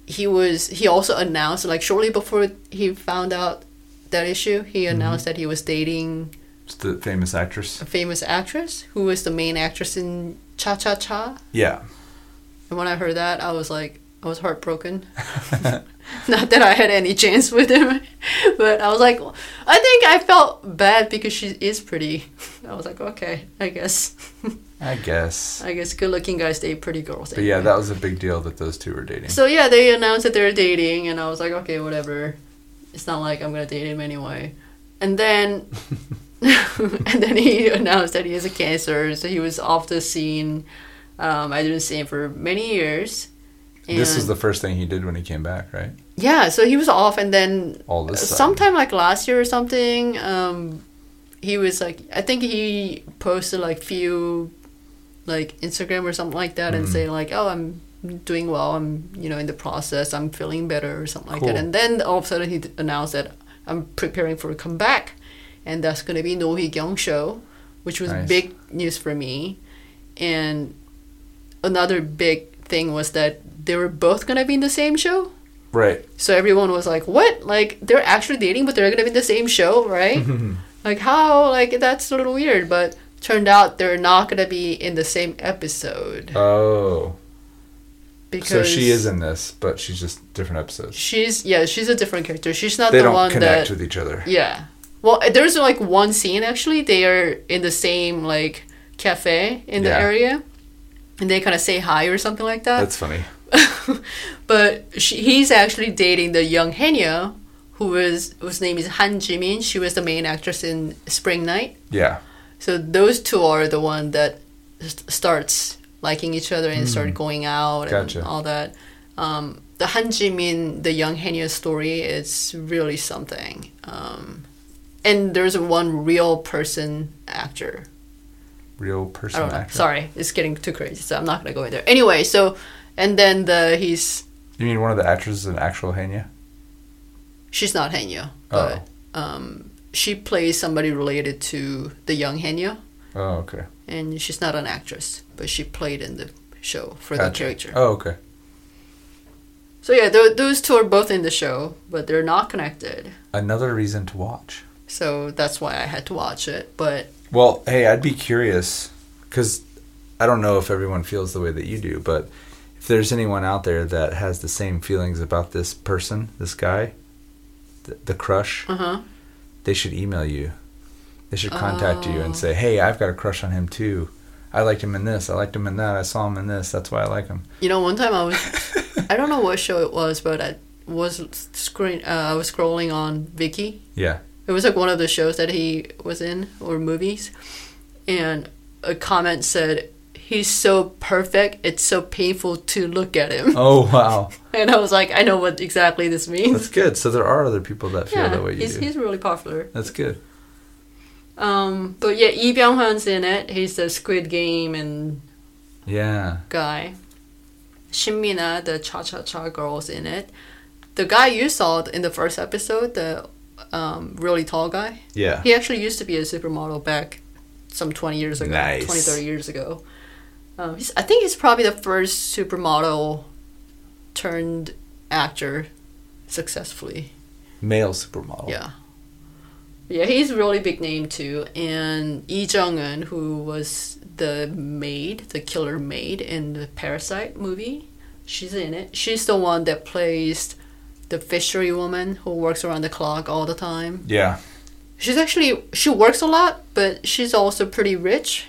he was he also announced like shortly before he found out that issue, he mm-hmm. announced that he was dating It's the famous actress. a famous actress who was the main actress in Cha Cha Cha. Yeah. And when I heard that, I was like, I was heartbroken. Not that I had any chance with him, but I was like, I think I felt bad because she is pretty. I was like, okay, I guess. I guess. I guess good-looking guys date pretty girls. But yeah, that was a big deal that those two were dating. So yeah, they announced that they're dating, and I was like, okay, whatever. It's not like I'm gonna date him anyway. And then, and then he announced that he has a cancer, so he was off the scene. Um, I didn't see him for many years. This was And- the first thing he did when he came back, right? yeah. So he was off, and then All this sometime like last year or something, um, he was like, I think he posted like few, like Instagram or something like that, and Mhm. saying like, oh, I'm doing well. I'm you know in the process. I'm feeling better or something like Cool. that. And then all of a sudden he announced that I'm preparing for a comeback, and that's gonna be Noh Hee-kyung show, which was Nice. big news for me. And another big thing was that they were both gonna be in the same show. Right. So everyone was like, "What? Like they're actually dating, but they're gonna be in the same show, right? like how? Like that's a little weird." But turned out they're not gonna be in the same episode oh. because So she is in this, but she's just different episodes. She's yeah, she's a different character. She's not They the don't one connect that with each other. yeah. Well, there's like one scene actually. They are in the same like cafe in the area, and they kind of say hi or something like that. That's funny. but she, he's actually dating the young haenyeo, who is whose name is Han Jimin. She was the main actress in Spring Night. Yeah. So those two are the one that st- starts liking each other and start going out Hmm. Gotcha. and all that. Um, the Han Jimin, the young haenyeo story, is really something. Um, and there's one real person actor. Real person actor. Sorry, it's getting too crazy, so I'm not gonna go in there. Anyway, so and then the he's You mean one of the actresses is an actual haenyeo? she's not haenyeo, Oh. but um, she plays somebody related to the young haenyeo, Oh, okay. and she's not an actress, but she played in the show for the character. Oh, okay. So yeah, th- those two are both in the show, but they're not connected. Another reason to watch. So that's why I had to watch it. But Well, hey, I'd be curious because I don't know if everyone feels the way that you do, but there's anyone out there that has the same feelings about this person, this guy, the, the crush, uh huh. they should email you. They should contact you Oh. and say, "Hey, I've got a crush on him too. I liked him in this. I liked him in that. I saw him in this. That's why I like him." You know, one time I was, I don't know what show it was, but I was screen, uh, I was scrolling on Viki. Yeah. It was like one of the shows that he was in or movies, and a comment said, "He's so perfect. It's so painful to look at him." Oh wow, And I was like, I know what exactly this means. that's good. So there are other people that feel yeah, that way you he's do. he's really popular. That's good. Um, but yeah, Lee Byung Hun's in it. He's the Squid Game and Yeah. guy. Shin Min-a, the Cha Cha Cha girl's in it. The guy you saw in the first episode, the um, really tall guy, Yeah. he actually used to be a supermodel back some 20 years ago, Nice. 20, 30 years ago. Um, he's, I think he's probably the first supermodel turned actor successfully. Male supermodel. Yeah. Yeah, he's a really big name too. And Lee Jung Eun, who was the maid, the killer maid in the Parasite movie, she's in it. She's the one that plays the fishery woman who works around the clock all the time. Yeah. She's actually she works a lot, but she's also pretty rich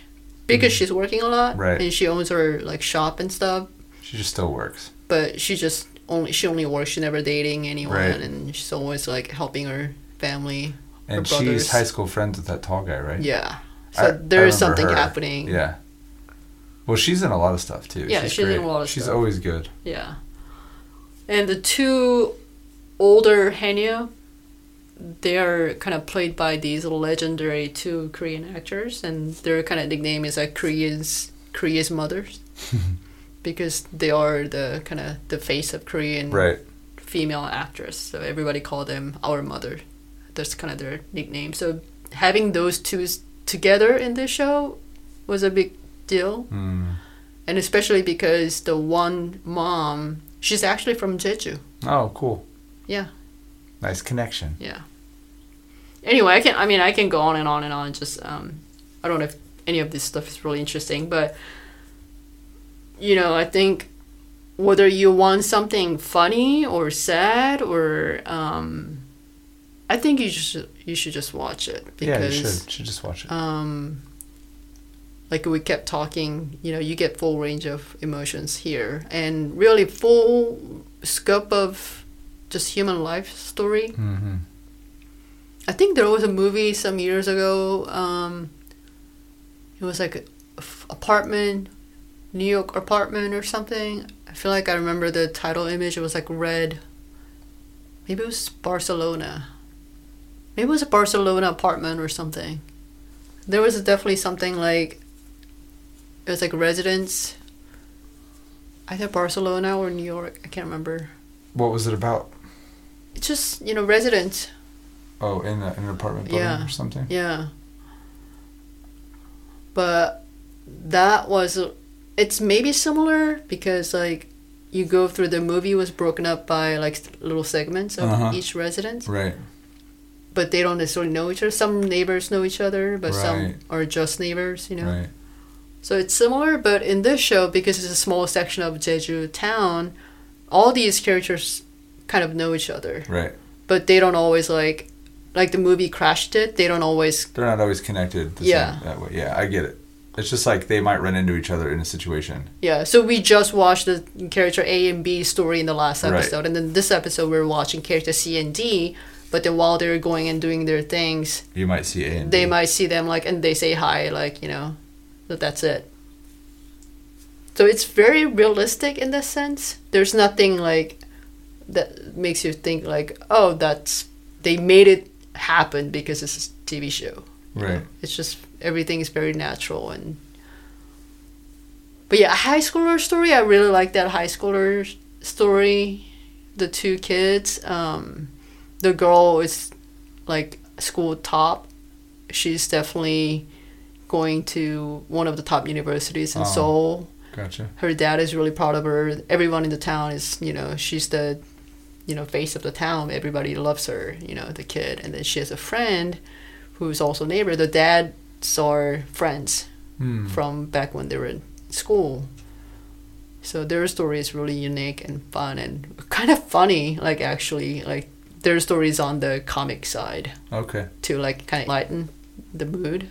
because she's working a lot Mm-hmm. Right. and she owns her like shop and stuff. She just still works. But she just only she only works. She's never dating anyone, Right. and she's always like helping her family. her And brothers. she's high school friends with that tall guy, right? Yeah. I- So I there's something her. happening. Yeah. Well, she's in a lot of stuff too. Yeah, she's in great. a lot of She's stuff. always good. Yeah. And the two older haenyeo, they're kind of played by these legendary two Korean actors, and their kind of nickname is like Korea's Korea's mothers, because they are the kind of the face of Korean Right. female actress. So everybody called them our mother. That's kind of their nickname. So having those two together in this show was a big deal Mm. and especially because the one mom She's actually from Jeju. Oh, cool. Yeah. Nice connection. Yeah. Anyway, I can. I mean, I can go on and on and on. Just um, I don't know if any of this stuff is really interesting, but you know, I think whether you want something funny or sad or um, I think you should you should just watch it yeah, because you should. Should just watch it. um, like we kept talking, you know, you get full range of emotions here and really full scope of just human life story. mm-hmm. I think there was a movie some years ago. Um, it was like a f- apartment, New York apartment or something. I feel like I remember the title image. It was like red. Maybe it was Barcelona. Maybe it was a Barcelona apartment or something. There was definitely something like it was like residence. Either Barcelona or New York. I can't remember. What was it about? It's just you know residents. Oh, in, a, in an apartment building Yeah. or something. Yeah. But that was it's maybe similar because like you go through the movie was broken up by like little segments of Uh-huh. each residence. Right. but they don't necessarily know each other. Some neighbors know each other, but some are just neighbors, you know. Right. So it's similar, but in this show, because it's a small section of Jeju town, all these characters kind of know each other, Right. but they don't always like, like the movie crashed it. They don't always They're not always connected. The Yeah. Same, that way. Yeah, I get it. It's just like they might run into each other in a situation. Yeah, so we just watched the character A and B story in the last Right. episode, and then this episode we're watching character C and D. But then while they're going and doing their things, You might see A and they B. might see them like, and they say hi, like you know, but that's it. So it's very realistic in that sense. There's nothing like that makes you think like, oh, that's they made it happen because it's a TV show. you know? Right. It's just everything is very natural and. But yeah, a high schooler story. I really like that high schooler story. The two kids. Um, the girl is like school top. She's definitely going to one of the top universities in Oh. Seoul. Gotcha. Her dad is really proud of her. Everyone in the town is, you know, she's the, you know, face of the town. Everybody loves her, you know, the kid. And then she has a friend who's also a neighbor. The dads are friends Hmm. from back when they were in school. So their story is really unique and fun and kind of funny. Like actually, like their story is on the comic side Okay. to like kind of lighten the mood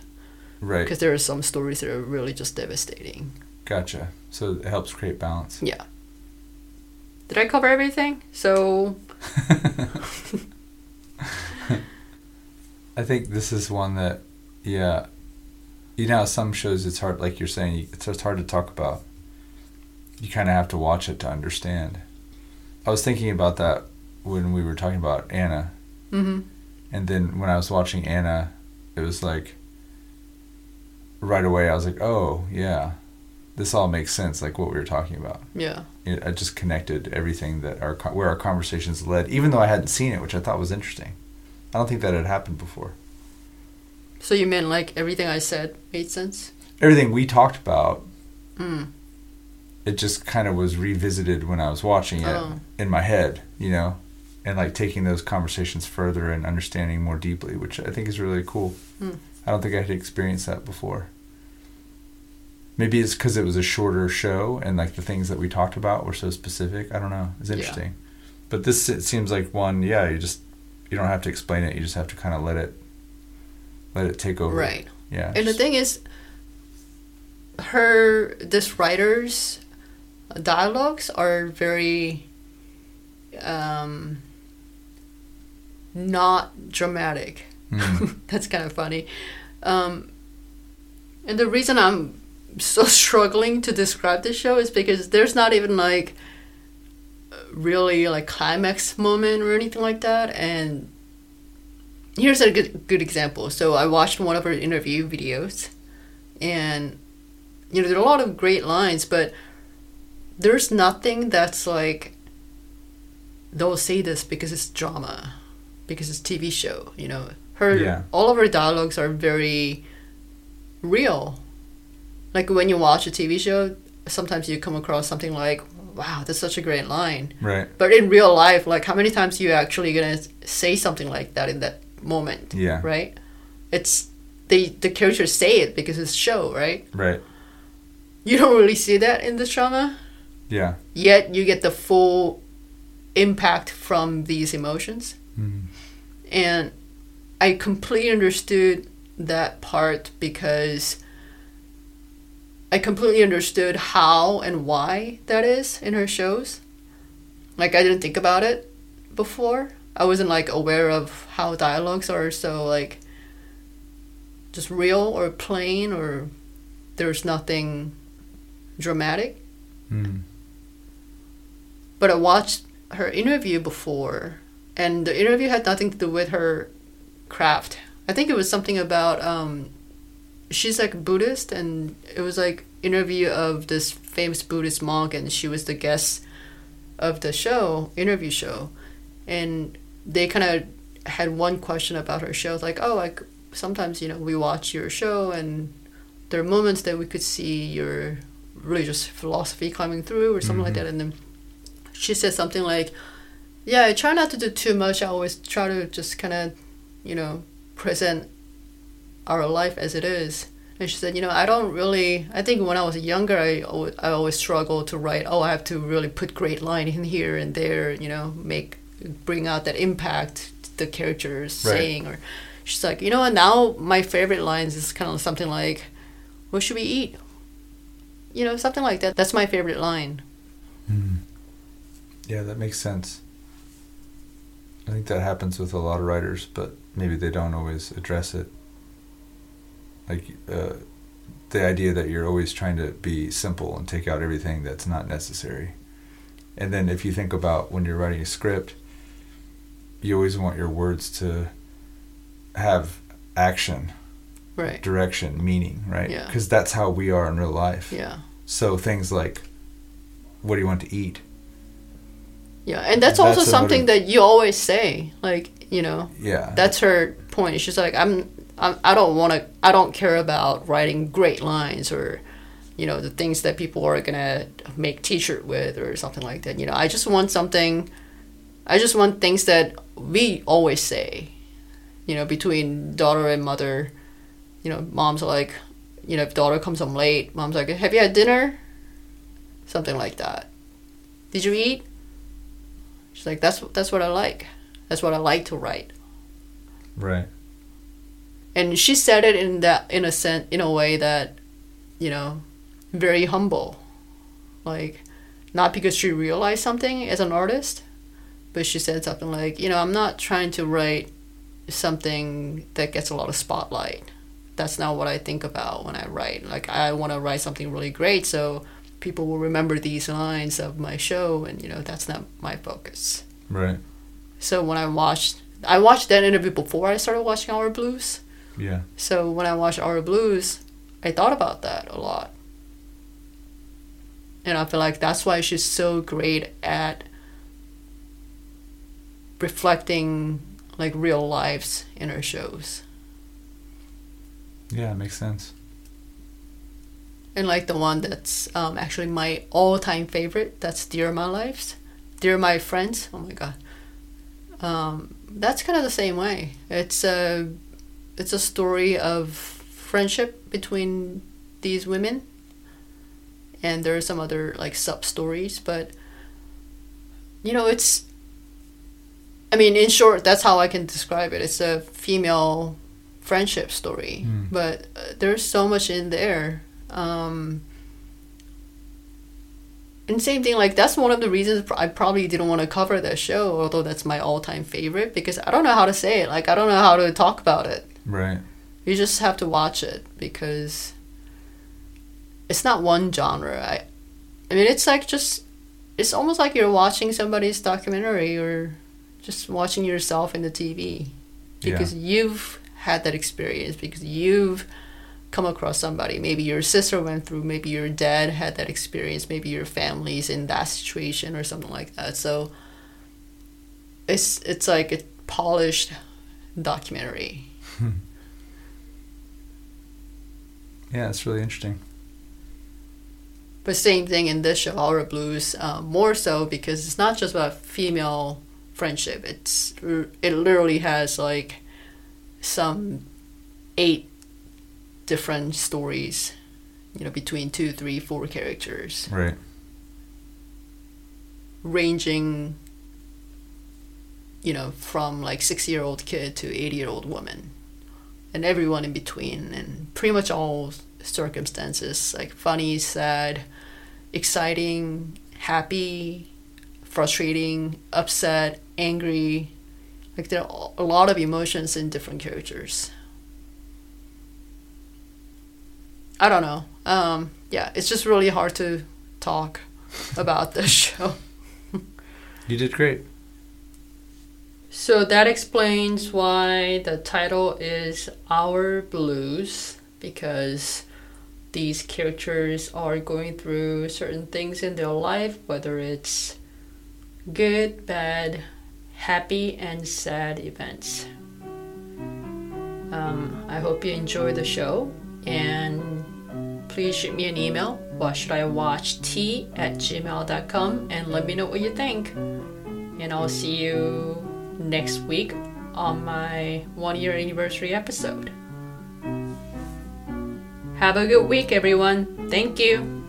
Right. because there are some stories that are really just devastating. Gotcha. So it helps create balance. Yeah. Did I cover everything? So I think this is one that, yeah, you know, some shows it's hard, like you're saying, it's just hard to talk about. You kind of have to watch it to understand. I was thinking about that when we were talking about Anna, hmm and then when I was watching Anna, it was like right away I was like, oh yeah, this all makes sense, like what we were talking about. yeah. It, I just connected everything that our where our conversations led, even though I hadn't seen it, which I thought was interesting. I don't think that had happened before. So you mean like everything I said made sense? Everything we talked about, Mm. it just kind of was revisited when I was watching it Oh. in my head, you know, and like taking those conversations further and understanding more deeply, which I think is really cool. Hmm. I don't think I had experienced that before. Maybe it's because it was a shorter show and like the things that we talked about were so specific. I don't know. It's Yeah. interesting. But this it seems like one. Yeah, you just you don't have to explain it. You just have to kind of let it let it take over. Right. Yeah. And the thing is, her this writer's dialogues are very um, not dramatic. Mm. That's kind of funny. Um, and the reason I'm so struggling to describe this show is because there's not even like really like climax moment or anything like that. And here's a good good example. So I watched one of her interview videos, and you know there are a lot of great lines, but there's nothing that's like they'll say this because it's drama, because it's TV show. You know, her Yeah. all of her dialogues are very real. Like when you watch a TV show, sometimes you come across something like, wow, that's such a great line. Right. But in real life, like how many times are you actually gonna say something like that in that moment? Yeah. Right. It's they the characters say it because it's show, right? Right. You don't really see that in the drama. Yeah. Yet you get the full impact from these emotions. Mm. And I completely understood that part because I completely understood how and why that is in her shows. Like I didn't think about it before. I wasn't like aware of how dialogues are so like just real or plain or there's nothing dramatic. Mm. But I watched her interview before and the interview had nothing to do with her craft. I think it was something about um, she's like Buddhist, and it was like interview of this famous Buddhist monk, and she was the guest of the show, interview show, and they kind of had one question about her show, like, oh, like sometimes you know we watch your show, and there are moments that we could see your religious philosophy coming through, or something like Mhm. that, and then she said something like, yeah, I try not to do too much. I always try to just kind of, you know, present our life as it is. And she said, you know, I don't really. I think when I was younger, I always, I always struggled to write. Oh, I have to really put great line in here and there. You know, make bring out that impact the characters Right. saying. Or she's like, you know what? Now my favorite lines is kind of something like, "What should we eat?" You know, something like that. That's my favorite line. Mm. Yeah, that makes sense. I think that happens with a lot of writers, but maybe they don't always address it. Like uh, the idea that you're always trying to be simple and take out everything that's not necessary. And then if you think about when you're writing a script, you always want your words to have action, Right. direction, meaning, right? Yeah. Because that's how we are in real life. Yeah. So things like, what do you want to eat? Yeah, and that's, also That's a something motiv- that you always say. Like, you know, Yeah. that's her point. She's like, I'm, I'm I don't want to, I don't care about writing great lines or, you know, the things that people are gonna make T-shirt with or something like that. You know, I just want something. I just want things that we always say. You know, between daughter and mother. You know, moms are like, you know, if daughter comes home late, mom's like, "Have you had dinner?" Something like that. Did you eat? She's like, "That's that's what I like. That's what I like to write." right. And she said it in that in a sense in a way that you know very humble. Like not because she realized something as an artist but she said something like you know i'm not trying to write something that gets a lot of spotlight. That's not what i think about when i write. Like i want to write something really great so people will remember these lines of my show and you know that's not my focus. Right. so when i watched i watched that interview before i started watching our blues Yeah. so when I watched Our Blues, I thought about that a lot. And I feel like that's why she's so great at reflecting like real lives in her shows. Yeah, it makes sense. And like the one that's um, actually my all-time favorite, that's Dear My Lives, Dear My Friends. Oh my god, um, that's kind of the same way. It's a it's a story of friendship between these women, and there are some other like sub stories, but you know it's. I mean, in short, that's how I can describe it. It's a female friendship story, Mm. but uh, there's so much in there um, and same thing, like that's one of the reasons I probably didn't want to cover that show, although that's my all-time favorite because I don't know how to say it. Like I don't know how to talk about it. Right. You just have to watch it because it's not one genre. I, I mean, it's like just, it's almost like you're watching somebody's documentary or just watching yourself in the TV because you've had that experience because you've come across somebody. Maybe your sister went through, maybe your dad had that experience, maybe your family's in that situation or something like that. So it's it's like a polished documentary. Yeah, it's really interesting. But same thing in this show, Our Blues, uh, more so because it's not just about female friendship. It's it literally has like some eight different stories, you know, between two, three, four characters. Right. Ranging, you know, from like six year old kid to 80 year old woman. And everyone in between, and pretty much all circumstances like funny, sad, exciting, happy, frustrating, upset, angry. Like there are a lot of emotions in different characters. I don't know. Um, yeah, it's just really hard to talk about this show. you did great. So that explains why the title is Our Blues because these characters are going through certain things in their life, whether it's good, bad, happy, and sad events. Um, I hope you enjoy the show and please shoot me an email. What should I watch? T at gmail.com and let me know what you think. And I'll see you next week on my one year anniversary episode. Have a good week, everyone. Thank you.